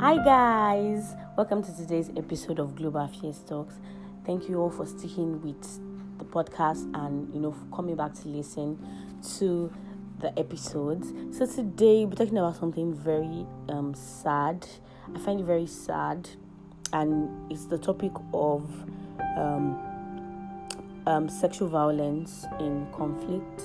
Hi, guys, welcome to today's episode of Global Affairs Talks. Thank you all for sticking with the podcast and you know coming back to listen to the episodes. So today we're talking about something very um, sad. I find it very sad, and it's the topic of um, um, sexual violence in conflict.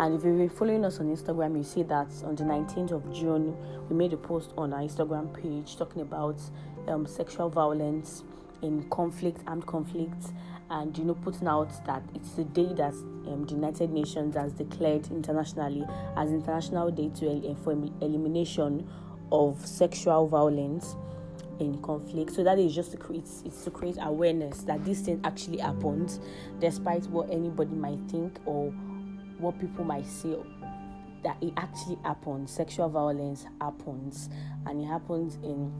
And if you've been following us on Instagram, you see that on the 19th of June, we made a post on our Instagram page talking about um, sexual violence in conflict, armed conflict, and you know, putting out that it's the day that um, the United Nations has declared internationally as International Day to el- for elimination of sexual violence in conflict. So that is just to create it's to create awareness that this thing actually happens, despite what anybody might think or what people might say that it actually happens. Sexual violence happens, and it happens in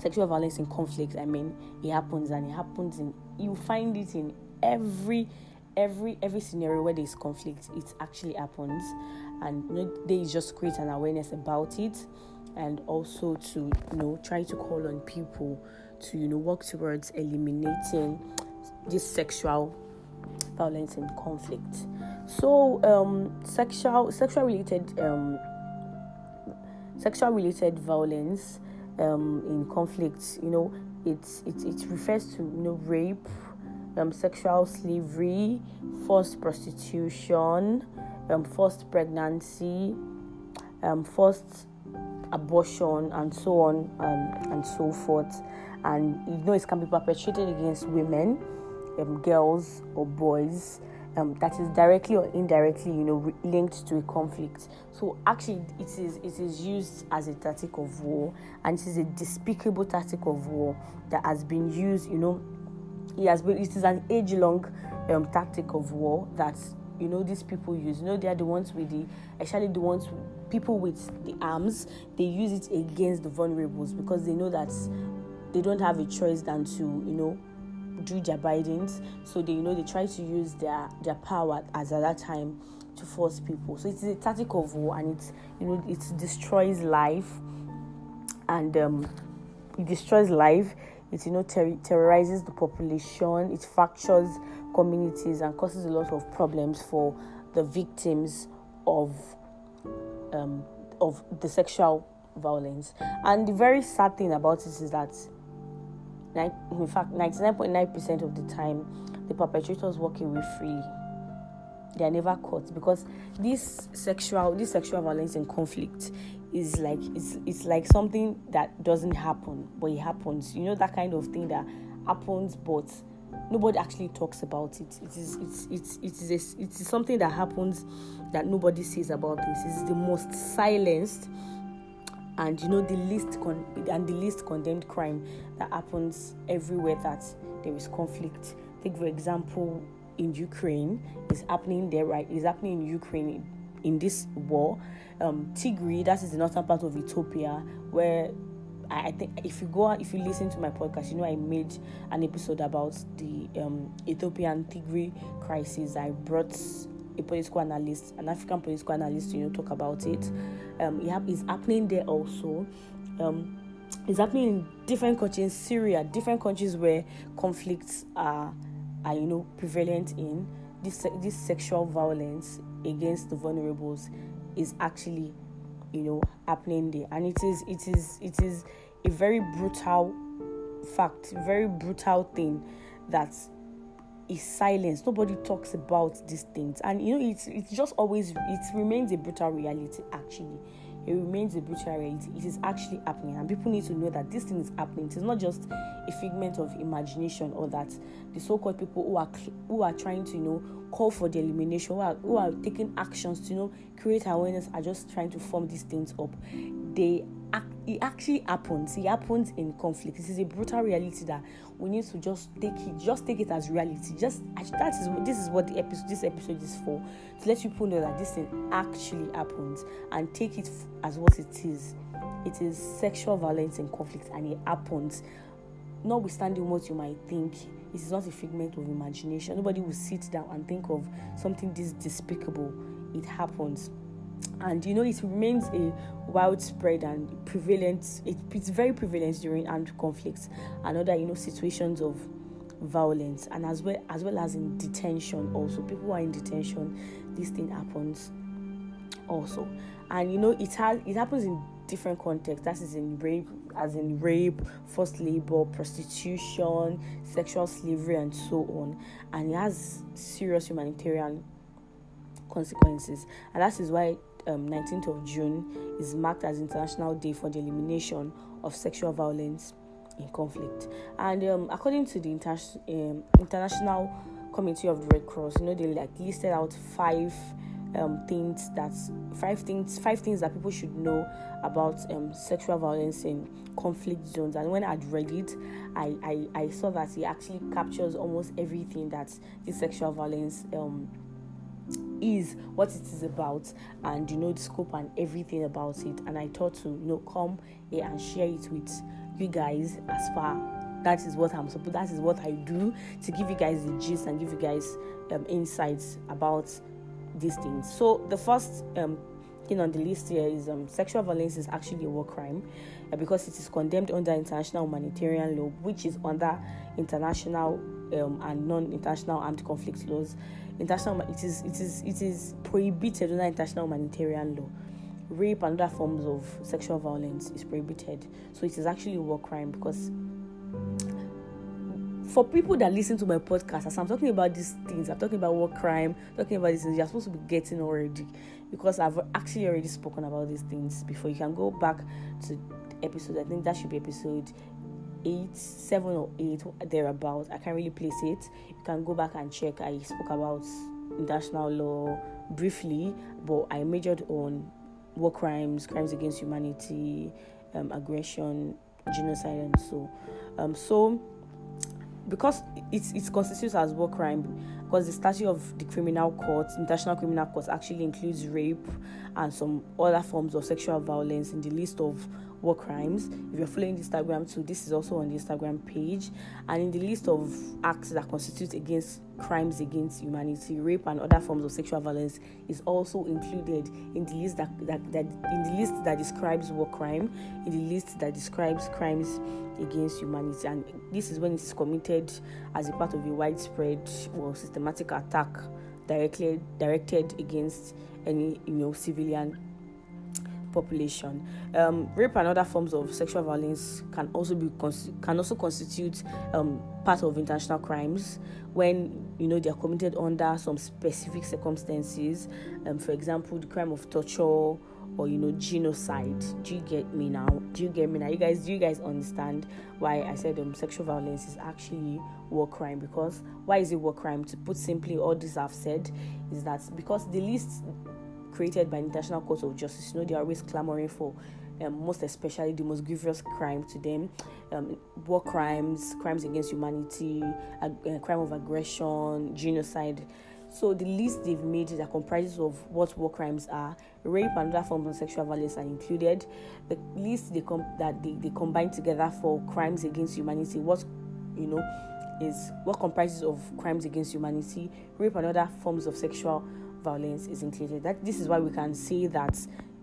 sexual violence in conflict. I mean, it happens, and it happens in you find it in every every every scenario where there's conflict. It actually happens, and you know, they just create an awareness about it, and also to you know try to call on people to you know work towards eliminating this sexual violence in conflict. So, um, sexual sexual related um, sexual related violence um, in conflicts you know, it's it, it refers to you know rape, um, sexual slavery, forced prostitution, um, forced pregnancy, um, forced abortion, and so on um, and so forth. And you know, it can be perpetrated against women, um, girls, or boys um, that is directly or indirectly, you know, linked to a conflict. So actually, it is it is used as a tactic of war, and it is a despicable tactic of war that has been used. You know, it has been it is an age long um, tactic of war that you know these people use. You know, they are the ones with the actually the ones people with the arms. They use it against the vulnerables because they know that they don't have a choice than to you know do their bidings so they you know they try to use their their power as at that time to force people. So it's a tactic of war and it's you know it destroys life and um, it destroys life. It you know ter- terrorizes the population. It fractures communities and causes a lot of problems for the victims of um, of the sexual violence. And the very sad thing about it is that in fact 99.9% of the time the perpetrators walk away freely. They are never caught because this sexual this sexual violence and conflict is like it's it's like something that doesn't happen but it happens. You know that kind of thing that happens but nobody actually talks about it. It is it's it's it is it is something that happens that nobody says about this it's the most silenced and you know the least con- and the least condemned crime that happens everywhere that there is conflict. Take for example in Ukraine, is happening there right? Is happening in Ukraine in this war. Um, Tigray, that is the northern part of Ethiopia, where I, think if you go if you listen to my podcast, you know I made an episode about the um, Ethiopian Tigray crisis. I brought a political analyst, an African political analyst, you know, talk about it. Um, it ha- it's happening there also. Um, it's happening in different countries, Syria, different countries where conflicts are, are you know, prevalent in. This this sexual violence against the vulnerables is actually, you know, happening there, and it is it is it is a very brutal fact, very brutal thing that is silence. Nobody talks about these things, and you know, it's it's just always it remains a brutal reality. Actually, it remains a brutal reality. It is actually happening, and people need to know that this thing is happening. It is not just a figment of imagination, or that the so-called people who are who are trying to you know call for the elimination, who are who are taking actions to you know create awareness, are just trying to form these things up. They it actually happens. It happens in conflict. This is a brutal reality that we need to just take it, just take it as reality. Just that is this is what the episode this episode is for to let people know that this thing actually happens and take it as what it is. It is sexual violence and conflict, and it happens. Notwithstanding what you might think, it is not a figment of imagination. Nobody will sit down and think of something this despicable. It happens and you know it remains a widespread and prevalent it, it's very prevalent during armed conflicts and other you know situations of violence and as well as well as in detention also. People are in detention this thing happens also. And you know it has it happens in different contexts. That is in rape as in rape forced labor prostitution sexual slavery and so on. And it has serious humanitarian consequences. And that is why um, 19th of June is marked as International Day for the Elimination of Sexual Violence in Conflict. And um, according to the inter- um, International Committee of the Red Cross, you know they like listed out five um, things that five things five things that people should know about um, sexual violence in conflict zones. And when I'd read it, I, I, I saw that it actually captures almost everything that this sexual violence um, is what it is about and you know the scope and everything about it. And i thought to you know come here and share it with you guys as far that is what i'm supposed that is what i do to give you guys the gist and give you guys um, insights about these things. So the first um, thing on the list here is um, sexual violence is actually a war crime uh, because it is condemned under international humanitarian law which is under international um, and non-international armed conflict laws international it is it is it is prohibited under international humanitarian law. Rape and other forms of sexual violence is prohibited. So it is actually a war crime because for people that listen to my podcast as i'm talking about these things i'm talking about war crime talking about these things you're supposed to be getting already. Because i've actually already spoken about these things before. You can go back to episode i think that should be episode eight, seven or eight thereabout. I can't really place it. You can go back and check. I spoke about international law briefly, but I majored on war crimes, crimes against humanity, um, aggression, genocide, and so. Um, so, because it's it constitutes as war crime, because the statute of the criminal court, international criminal court, actually includes rape and some other forms of sexual violence in the list of war crimes. If you're following Instagram too, this is also on the Instagram page. And in the list of acts that constitute against crimes against humanity, rape and other forms of sexual violence is also included in the list that, that, that in the list that describes war crime, in the list that describes crimes against humanity. And this is when it is committed as a part of a widespread or systematic attack directly directed against any you know civilian population. Um, rape and other forms of sexual violence can also be can also constitute um, part of international crimes when you know they are committed under some specific circumstances. Um, for example, the crime of torture or you know genocide. Do you get me now? Do you get me now? You guys, do you guys understand why I said um, sexual violence is actually war crime? Because why is it war crime? To put simply, all this I've said is that because the list created by the International Court of Justice, you know, they are always clamoring for um, most especially the most grievous crime to them um, war crimes, crimes against humanity, ag- uh, crime of aggression, genocide. So the list they've made that comprises of what war crimes are, rape and other forms of sexual violence are included. The list they com- that they, they combine together for crimes against humanity, what you know is what comprises of crimes against humanity, rape and other forms of sexual violence is included. That this is why we can say that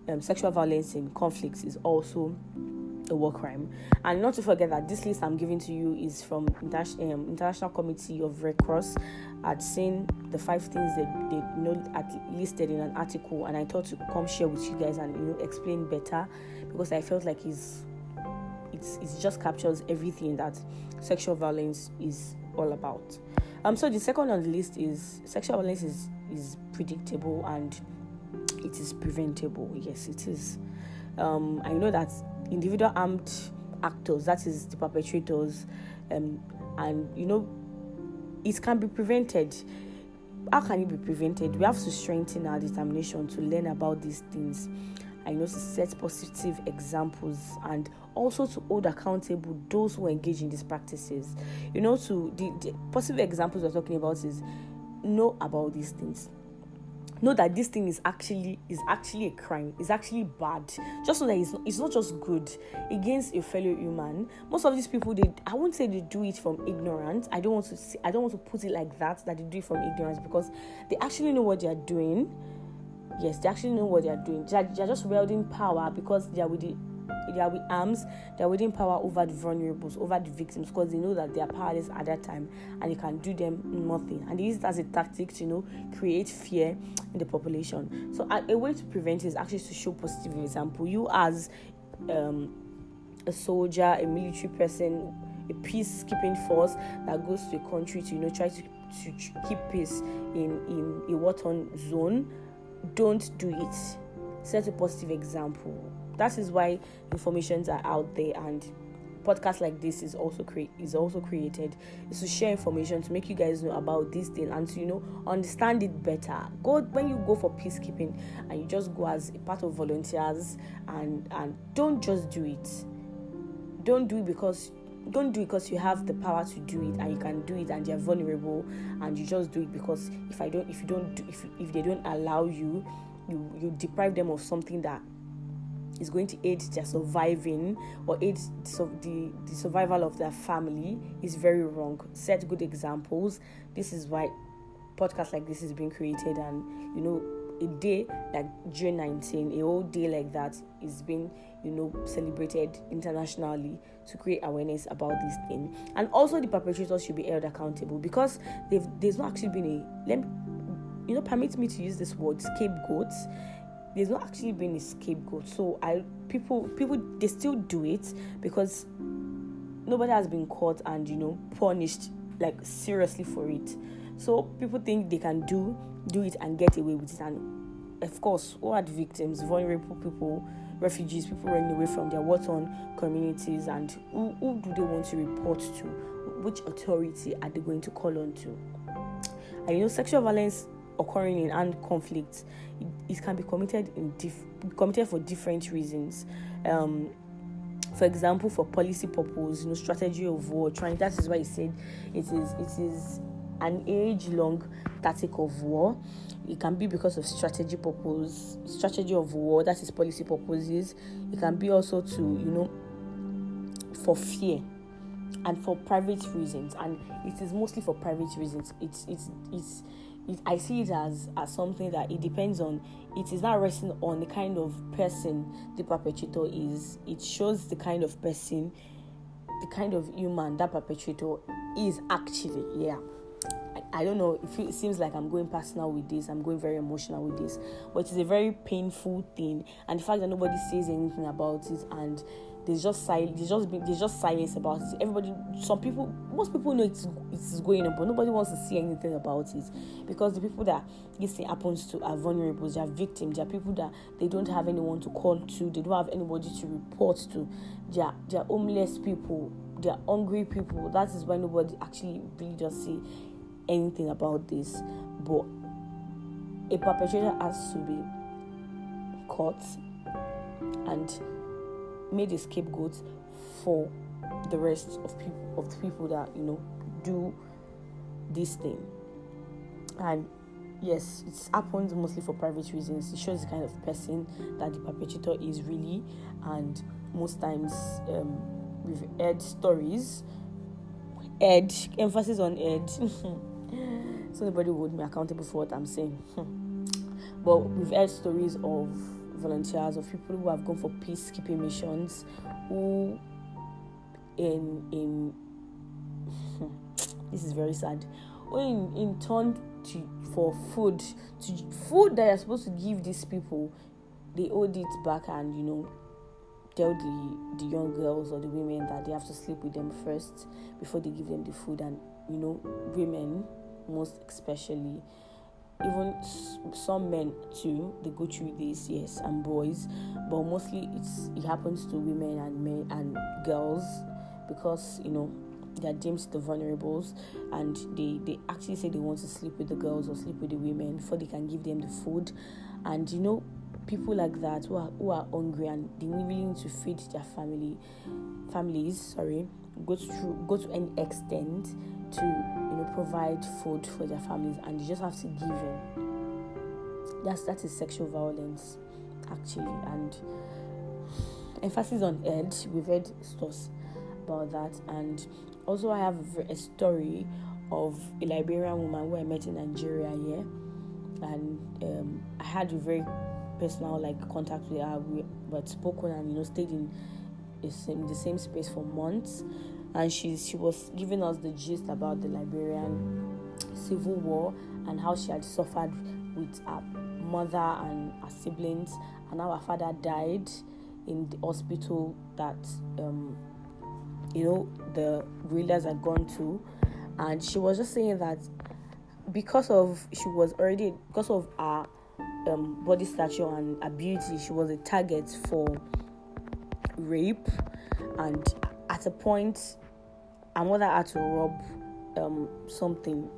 um, sexual violence in conflicts is also a war crime. And not to forget that this list I'm giving to you is from um, International Committee of Red Cross. I'd seen the five things that they know at listed in an article, and I thought to come share with you guys and you know explain better because I felt like it's it's it just captures everything that sexual violence is all about. Um, so the second on the list is sexual violence is is predictable and it is preventable. Yes, it is. Um, I know that individual armed actors, that is the perpetrators, um, and you know, it can be prevented. How can it be prevented? We have to strengthen our determination to learn about these things. I know to set positive examples and also to hold accountable those who engage in these practices. You know, to the, the positive examples we're talking about is know about these things. Know that this thing is actually is actually a crime. It's actually bad. Just so that it's not, it's not just good against a fellow human. Most of these people they i won't say they do it from ignorance. I don't want to say, i don't want to put it like that that they do it from ignorance because they actually know what they are doing. Yes they actually know what they are doing. They are, they are just wielding power because they are with the they are with arms, they are wielding power over the vulnerables, over the victims, because they know that they are powerless at that time and they can do them nothing. And they use it as a tactic to you know create fear in the population. So a, a way to prevent is actually to show positive example. You as um, a soldier, a military person, a peacekeeping force that goes to a country to you know try to, to keep peace in in a war-torn zone, don't do it. Set a positive example that is why informations are out there and podcast like this is also create is also created is to share information to make you guys know about this thing and to you know understand it better. Go when you go for peacekeeping and you just go as a part of volunteers and and don't just do it. Don't do it because don't do it because you have the power to do it and you can do it and you're vulnerable and you just do it because if i don't if you don't do, if if they don't allow you you you deprive them of something that is going to aid their surviving or aid the, the survival of their family is very wrong. Set good examples. This is why podcast like this is being created and you know a day like June 19, a whole day like that is being, you know, celebrated internationally to create awareness about this thing. And also the perpetrators should be held accountable because there's not actually been a let me, you know, permit me to use this word scapegoats there's not actually been a scapegoat. So I people people they still do it because nobody has been caught and you know punished like seriously for it. So people think they can do do it and get away with it. And of course who are the victims? Vulnerable people refugees people running away from their war-torn communities. And who, who do they want to report to? Which authority are they going to call on to? And you know sexual violence occurring in armed conflicts, it, it can be committed in dif- committed for different reasons. Um, for example, for policy purpose, you know, strategy of war, trying. That is why he said it is it is an age-long tactic of war. It can be because of strategy purpose, strategy of war. That is policy purposes. It can be also to you know for fear and for private reasons and it is mostly for private reasons it's it's it's it, I see it as as something that it depends on. It is not resting on the kind of person the perpetrator is. It shows the kind of person, the kind of human that perpetrator is actually. Yeah. I, I don't know if it seems like I'm going personal with this, I'm going very emotional with this, but it's a very painful thing. And the fact that nobody says anything about it and there's just silence there's just there's just silence about it. Everybody some people most people know it's it's going on but nobody wants to see anything about it. Because the people that this thing happens to are vulnerable they are victims they are people that they don't have anyone to call to they don't have anybody to report to. They are, they are homeless people they are hungry people. That is why nobody actually really just see anything about this. But a perpetrator has to be caught and made a scapegoat for the rest of people of the people that you know do this thing. And yes it happens mostly for private reasons. It shows the kind of person that the perpetrator is really. And most times um, we've heard stories heard emphasis on ed so nobody would be accountable for what i'm saying. But we've heard stories of volunteers, of people who have gone for peacekeeping missions, who in in this is very sad. Who in, in turn to for food to food that you're supposed to give these people, they owed it back and you know tell the the young girls or the women that they have to sleep with them first before they give them the food and you know women most especially even some men too they go through this yes and boys but mostly it's it happens to women and men and girls because you know they are deemed the vulnerables and they they actually say they want to sleep with the girls or sleep with the women before they can give them the food. And you know people like that who are who are hungry and they really need to feed their family families sorry go through go to any extent to provide food for their families and you just have to give in. That's that is sexual violence actually. And emphasis on ed. We've heard stuff about that. And also i have a story of a liberian woman who i met in nigeria here and um, i had a very personal like contact with her. We but spoken and you know stayed in, in the same space for months, and she she was giving us the gist about the Liberian civil war and how she had suffered with her mother and her siblings, and how her father died in the hospital that um, you know the guerrillas had gone to, and she was just saying that because of she was already because of her um, body stature and her beauty, she was a target for rape, and at a point, her mother had to rub um, something,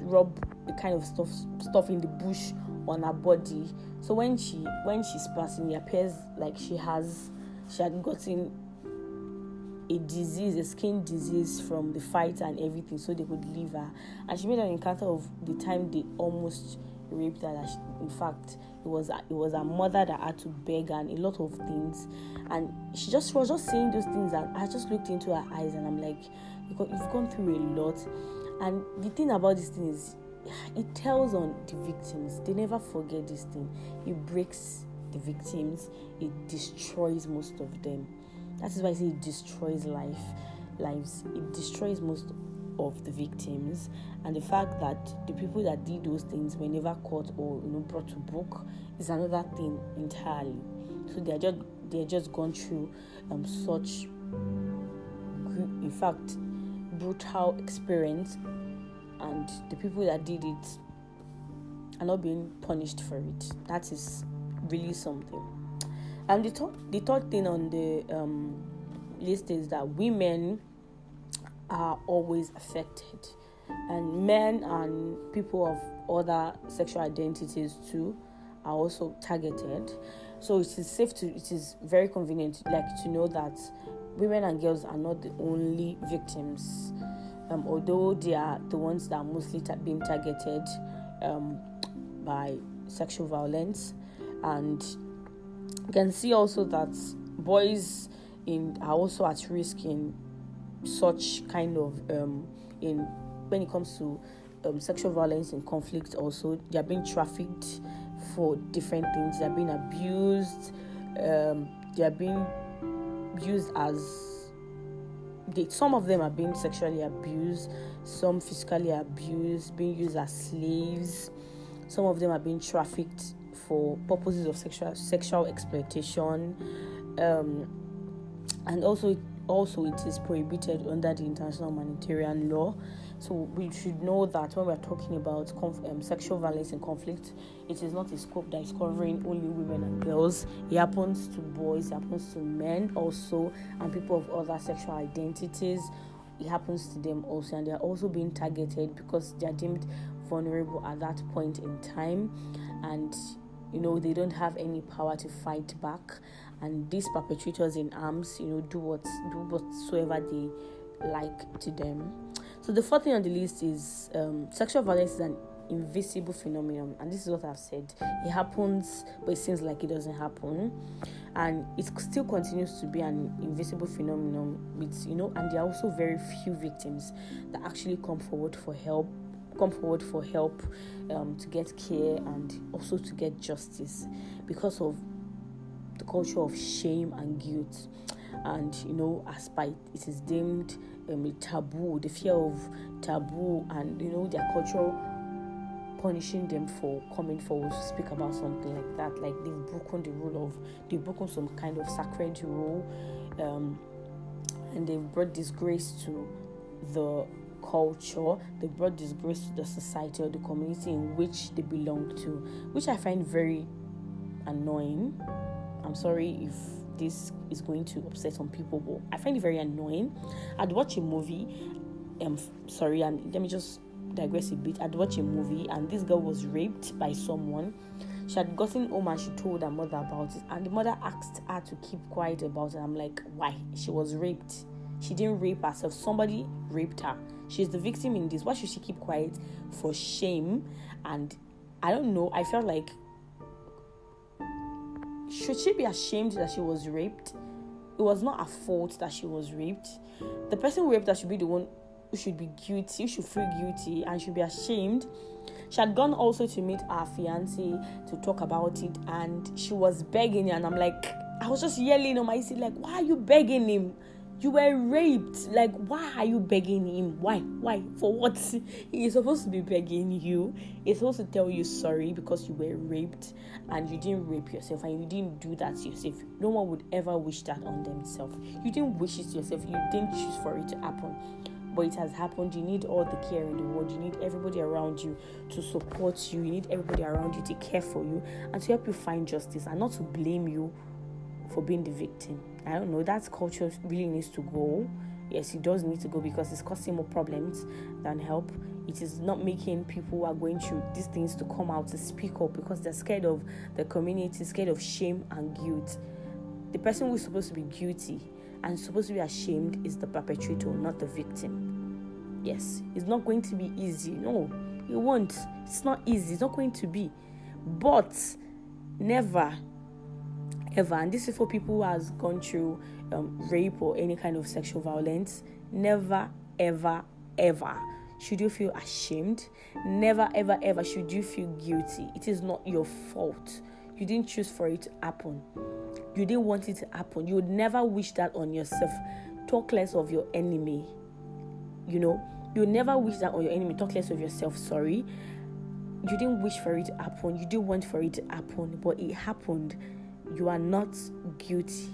rub the kind of stuff stuff in the bush on her body. So when she when she's passing, it appears like she has she had gotten a disease, a skin disease from the fight and everything, so they could leave her. And she made an encounter of the time they almost raped her. In fact, it was it was her mother that had to beg and a lot of things. And she just was just saying those things, and I just looked into her eyes, and I'm like, you've gone through a lot. And the thing about this thing is, it tells on the victims. They never forget this thing. It breaks the victims. It destroys most of them that is why I say it destroys life, lives. It destroys most of the victims, and the fact that the people that did those things were never caught or you know brought to book is another thing entirely. So they are just they are just gone through um, such, in fact, brutal experience, and the people that did it are not being punished for it. That is really something. And the, th- the third thing on the um, list is that women are always affected, and men and people of other sexual identities too are also targeted. So it is safe to, it is very convenient, like to know that women and girls are not the only victims, um, although they are the ones that are mostly ta- being targeted um, by sexual violence. And you can see also that boys in are also at risk in such kind of um, in when it comes to um, sexual violence and conflict also they are being trafficked for different things. They are being abused um, they are being used as they, some of them are being sexually abused some physically abused being used as slaves some of them are being trafficked for purposes of sexual sexual exploitation, um, and also also it is prohibited under the international humanitarian law. So we should know that when we're talking about conf- um, sexual violence and conflict, it is not a scope that is covering only women and girls. It happens to boys, it happens to men also, and people of other sexual identities. It happens to them also, and they are also being targeted because they are deemed vulnerable at that point in time. And you know they don't have any power to fight back and these perpetrators in arms you know do what do whatsoever they like to them so the fourth thing on the list is um, sexual violence is an invisible phenomenon and this is what i've said it happens but it seems like it doesn't happen and it still continues to be an invisible phenomenon with you know and there are also very few victims that actually come forward for help come forward for help um, to get care and also to get justice because of the culture of shame and guilt. And you know, as by it is deemed um, a taboo, the fear of taboo, and you know, their culture punishing them for coming forward to speak about something like that. Like they've broken the rule of, they've broken some kind of sacred rule, um, and they've brought disgrace to the culture, they brought disgrace to the society or the community in which they belong to, which I find very annoying. I'm sorry if this is going to upset some people, but I find it very annoying. I'd watch a movie, um, sorry, and let me just digress a bit. I'd watch a movie, and this girl was raped by someone. She had gotten home and she told her mother about it, and the mother asked her to keep quiet about it. I'm like, why? She was raped. She didn't rape herself. Somebody raped her. She's the victim in this. Why should she keep quiet? For shame. And I don't know. I felt like should she be ashamed that she was raped? It was not her fault that she was raped. The person who raped her should be the one who should be guilty, should feel guilty, and should be ashamed She had gone also to meet her fiance to talk about it, and she was begging, and I'm like, I was just yelling on my seat, like, why are you begging him? You were raped. Like, why are you begging him? Why? Why? For what? He is supposed to be begging you. He's supposed to tell you sorry because you were raped and you didn't rape yourself and you didn't do that to yourself. No one would ever wish that on themselves. You didn't wish it yourself. You didn't choose for it to happen but it has happened. You need all the care in the world. You need everybody around you to support you. You need everybody around you to care for you and to help you find justice and not to blame you for being the victim. I don't know. That culture really needs to go. Yes, it does need to go because it's causing more problems than help. It is not making people who are going through these things to come out to speak up because they're scared of the community, scared of shame and guilt. The person who is supposed to be guilty and supposed to be ashamed is the perpetrator, not the victim. Yes, it's not going to be easy. No, it won't. It's not easy. It's not going to be. But never, ever, and this is for people who has gone through um, rape or any kind of sexual violence. Never, ever, ever should you feel ashamed. Never, ever, ever should you feel guilty. It is not your fault. You didn't choose for it to happen. You didn't want it to happen. You would never wish that on yourself. Talk less of your enemy. You know, you never wish that on your enemy. Talk less of yourself. Sorry. You didn't wish for it to happen. You didn't want for it to happen, but it happened. You are not guilty.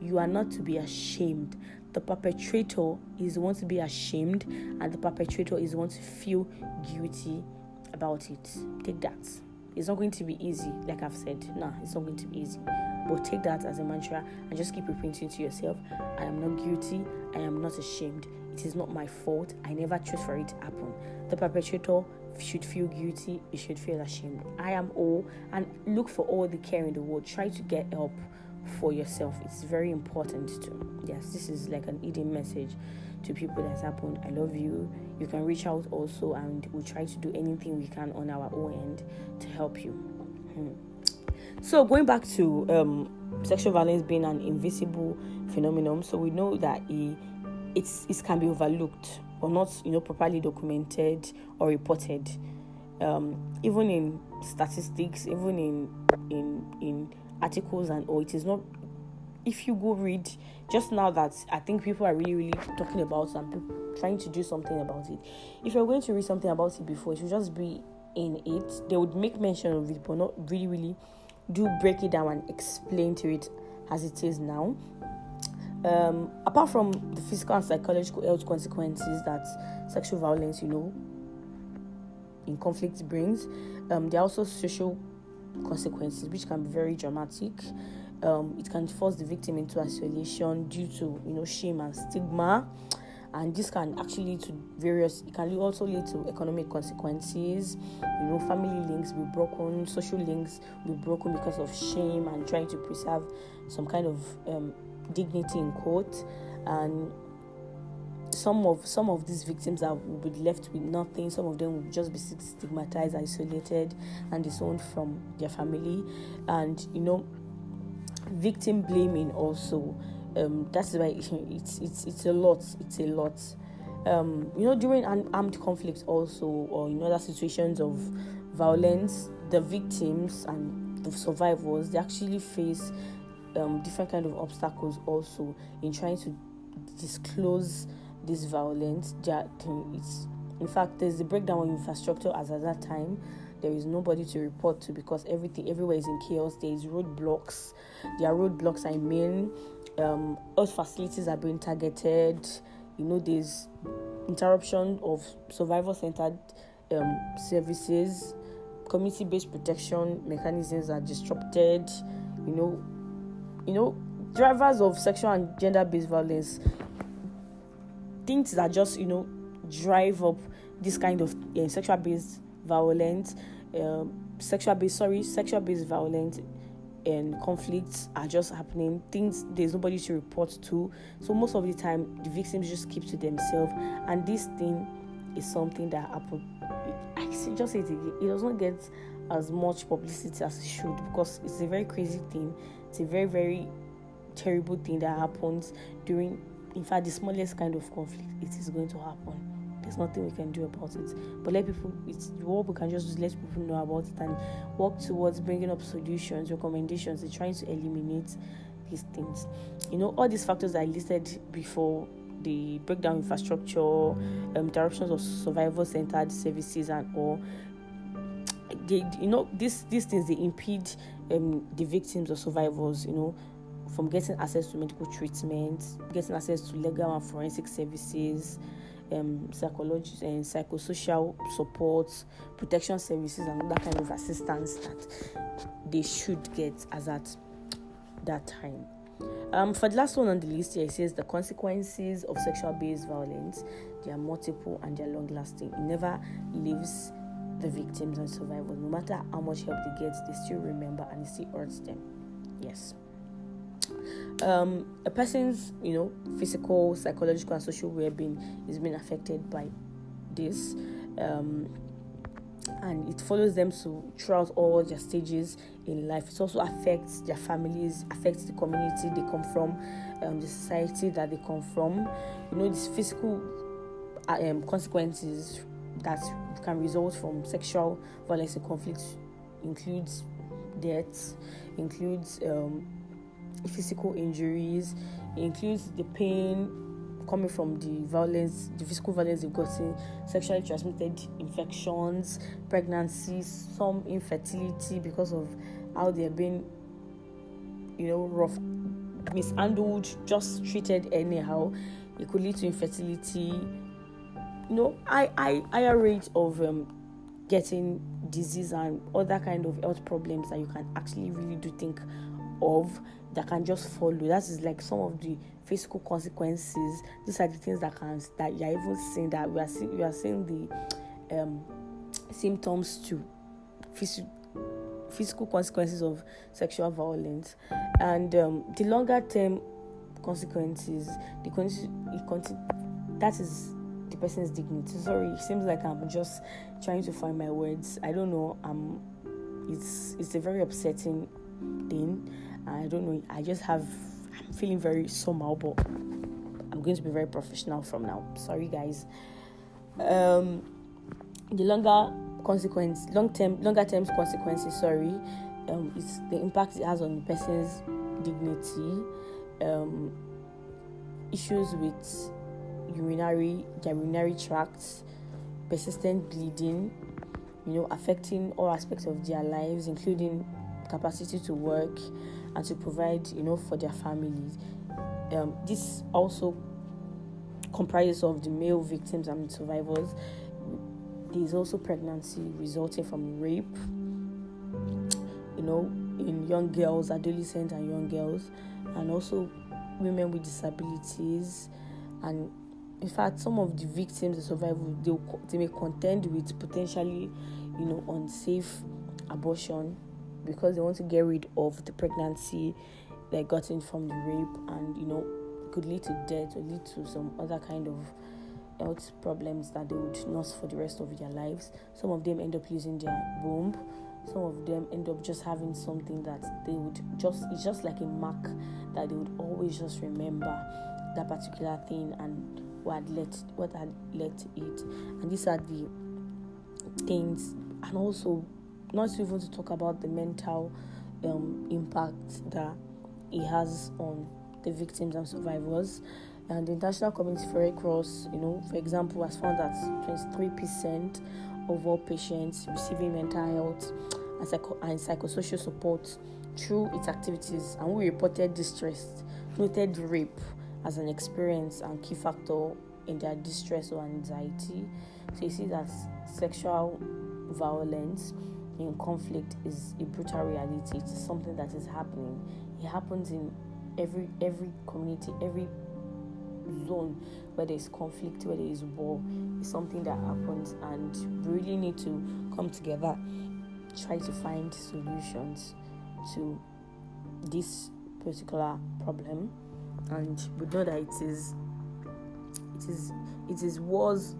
You are not to be ashamed. The perpetrator is the one to be ashamed, and the perpetrator is the one to feel guilty about it. Take that. It's not going to be easy, like I've said. Nah, it's not going to be easy. But take that as a mantra and just keep repeating to yourself I am not guilty, I am not ashamed. It is not my fault. I never chose for it to happen. The perpetrator should feel guilty, you should feel ashamed. I am all and look for all the care in the world. Try to get help for yourself. It's very important to. Yes, this is like an eating message to people that's happened. I love you. You can reach out also, and we'll try to do anything we can on our own end to help you. Hmm. So going back to um, sexual violence being an invisible phenomenon, so we know that it, it can be overlooked or not, you know, properly documented or reported. Um, even in statistics, even in in in articles and all, it is not. If you go read, just now that I think people are really really talking about and trying to do something about it. If you're going to read something about it before, it should just be in it. They would make mention of it, but not really really do break it down and explain to it as it is now. Um, apart from the physical and psychological health consequences that sexual violence, you know, in conflict brings, um, there are also social consequences which can be very dramatic. Um, it can force the victim into isolation due to you know shame and stigma and this can actually lead to various it can also lead to economic consequences you know family links will be broken social links will be broken because of shame and trying to preserve some kind of um, dignity in court and some of some of these victims are will be left with nothing some of them will just be stigmatized isolated and disowned from their family and you know victim blaming also um, that's why it's it's it's a lot. It's a lot. Um, you know, during armed conflict also, or in other situations of violence, the victims and the survivors they actually face um, different kind of obstacles also in trying to disclose this violence. It's in fact there's a breakdown of infrastructure as at that time. There is nobody to report to because everything everywhere is in chaos. There is roadblocks. There are roadblocks. I mean, um, health facilities are being targeted. You know, there's interruption of survival centered um, services, community based protection mechanisms are disrupted. You know, you know, drivers of sexual and gender based violence, things that just you know drive up this kind of uh, sexual based violence, um, sexual based sorry, sexual based violence and conflicts are just happening. Things there's nobody to report to. So most of the time the victims just keep to themselves. And this thing is something that happen i just say it again it does not get as much publicity as it should because it's a very crazy thing it's a very very terrible thing that happens during in fact the smallest kind of conflict it is going to happen there's nothing we can do about it. But let people, it's what we can just let people know about it and work towards bringing up solutions, recommendations, and trying to eliminate these things. You know, all these factors I listed before the breakdown infrastructure, um, interruptions of survival centered services, and all. They, you know, these these things they impede um, the victims or survivors, you know, from getting access to medical treatment, getting access to legal and forensic services, um, psychology and psychosocial support, protection services, and that kind of assistance that they should get as at that time. Um, for the last one on the list here, it says the consequences of sexual based violence. They are multiple and they are long lasting. It never leaves the victims and survivors. No matter how much help they get, they still remember and it still hurts them. Yes. Um, a person's, you know, physical, psychological, and social well-being is being affected by this. Um, and it follows them throughout all their stages in life. It also affects their families, affects the community they come from, um, the society that they come from. You know, these physical uh, um, consequences that can result from sexual violence and conflict includes death, includes um, physical injuries, includes the pain coming from the violence, the physical violence they've gotten, sexually transmitted infections, pregnancies, some infertility because of how they're being, you know, rough, mishandled, just treated anyhow. It could lead to infertility. You know, I, I, higher rate of um, getting disease and other kind of health problems that you can actually really do think of that can just follow. That is like some of the physical consequences. These are the things that can that you're even seeing that we are seeing we are seeing the um, symptoms to physical physical consequences of sexual violence and um, the longer term consequences the con- that is person's dignity sorry it seems like i'm just trying to find my words i don't know um it's it's a very upsetting thing I don't know. I just have. I'm feeling very somehow, but I'm going to be very professional from now. Sorry, guys. Um, the longer consequence, long term, longer term consequences. Sorry, um, it's the impact it has on the person's dignity. Um, issues with urinary, urinary tracts, persistent bleeding, you know, affecting all aspects of their lives, including capacity to work, and to provide, you know, for their families. Um, this also comprises of the male victims and survivors. There is also pregnancy resulting from rape, you know, in young girls, adolescents, and young girls, and also women with disabilities. And in fact, some of the victims and survivors they, they may contend with potentially, you know, unsafe abortion because they want to get rid of the pregnancy they gotten from the rape and you know could lead to death or lead to some other kind of health problems that they would nurse for the rest of their lives. Some of them end up losing their womb. Some of them end up just having something that they would just it's just like a mark that they would always just remember that particular thing and what had led what had led to it. And these are the things and also not even to talk about the mental um, impact that it has on the victims and survivors. And the International Community for Red Cross, you know, for example, has found that 23% of all patients receiving mental health and, psycho- and psychosocial support through its activities, and we reported distress, noted rape as an experience and key factor in their distress or anxiety. So you see that sexual violence in conflict is a brutal reality. It's something that is happening. It happens in every every community, every zone where there is conflict, where there is war. It's something that happens, and we really need to come together, try to find solutions to this particular problem. And we know that it is it is it is war's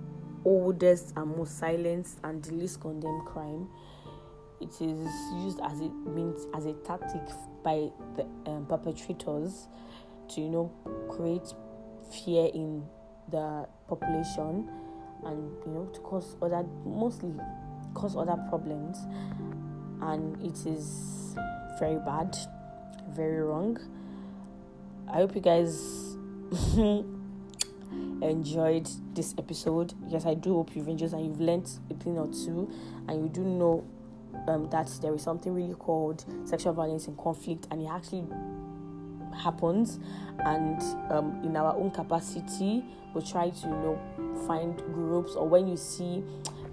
oldest and most silenced and the least condemned crime. It is used as it means as a tactic by the um, perpetrators to you know create fear in the population and you know to cause other mostly cause other problems. And it is very bad very wrong i hope you guys enjoyed this episode. Yes i do hope you've enjoyed and you've learned a thing or two. And you do know um, that there is something really called sexual violence in conflict and it actually happens. And um, in our own capacity we'll try to you know find groups or when you see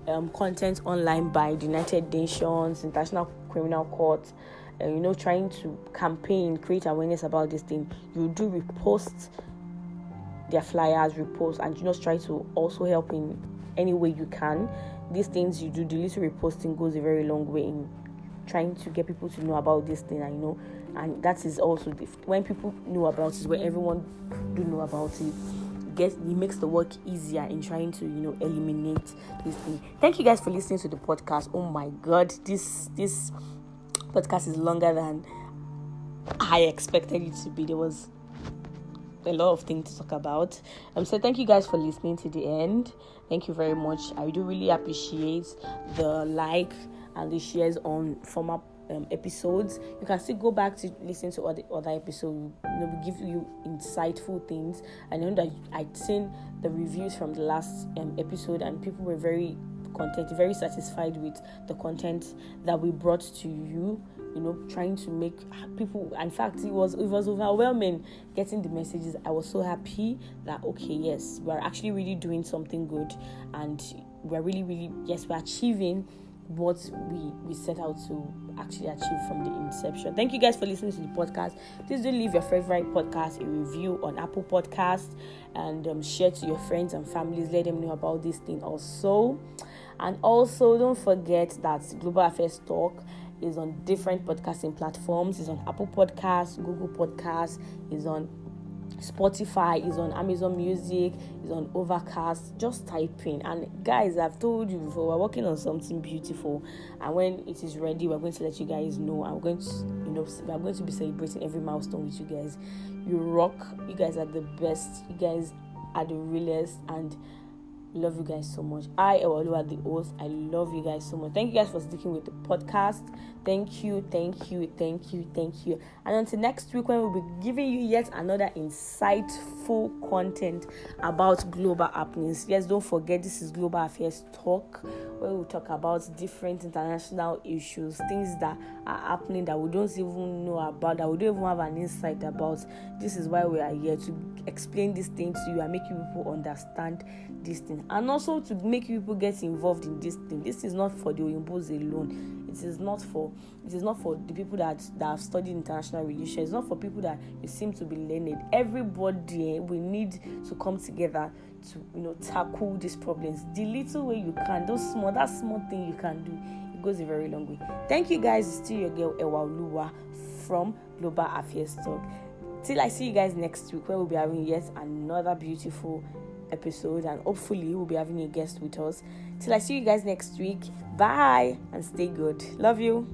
um, content online by the united nations international criminal court uh, you know trying to campaign create awareness about this thing you do repost their flyers repost and you just try to also help in any way you can. These things you do the little reposting goes a very long way in trying to get people to know about this thing i know. And that is also when people know about it when everyone do know about it get it makes the work easier in trying to you know eliminate this thing. Thank you guys for listening to the podcast. Oh my god this this podcast is longer than i expected it to be there was a lot of things to talk about um so thank you guys for listening to the end thank you very much i do really appreciate the like and the shares on former um, episodes. You can still go back to listen to other other episodes. You know, we give you insightful things. I know that I'd seen the reviews from the last um, episode, and people were very content, very satisfied with the content that we brought to you. You know, trying to make people. In fact, it was it was overwhelming getting the messages. I was so happy that okay, yes, we're actually really doing something good, and we're really, really yes, we're achieving what we we set out to actually achieve from the inception. Thank you guys for listening to the podcast. Please do leave your favorite podcast a review on Apple Podcast and um, share to your friends and families. Let them know about this thing also. And also, don't forget that Global Affairs Talk is on different podcasting platforms. It's on Apple Podcasts, Google Podcasts, is on Spotify, is on Amazon Music, is on Overcast. Just type in. And guys, I've told you before, we're working on something beautiful. And when it is ready, we're going to let you guys know. I'm going to, you know, we're going to be celebrating every milestone with you guys. You rock. You guys are the best. You guys are the realest. And love you guys so much. I, Ewalua the Oath, I love you guys so much. Thank you guys for sticking with the podcast. Thank you, thank you, thank you, thank you. And until next week, when we'll be giving you yet another insightful content about global happenings. Yes, don't forget this is Global Affairs Talk, where we talk about different international issues, things that are happening that we don't even know about, that we don't even have an insight about. This is why we are here to explain this thing to you and make you people understand this thing, and also to make you people get involved in this thing. This is not for the Oyimbos alone. It is not for it is not for the people that that have studied international relations it's not for people that you seem to be learned. Everybody eh, we need to come together to you know tackle these problems. The little way you can those small that small thing you can do it goes a very long way. Thank you guys. It's still your girl ewa Lua from global affairs talk till i see you guys next week where we'll be having yet another beautiful episode and hopefully we'll be having a guest with us till i see you guys next week Bye and stay good. Love you.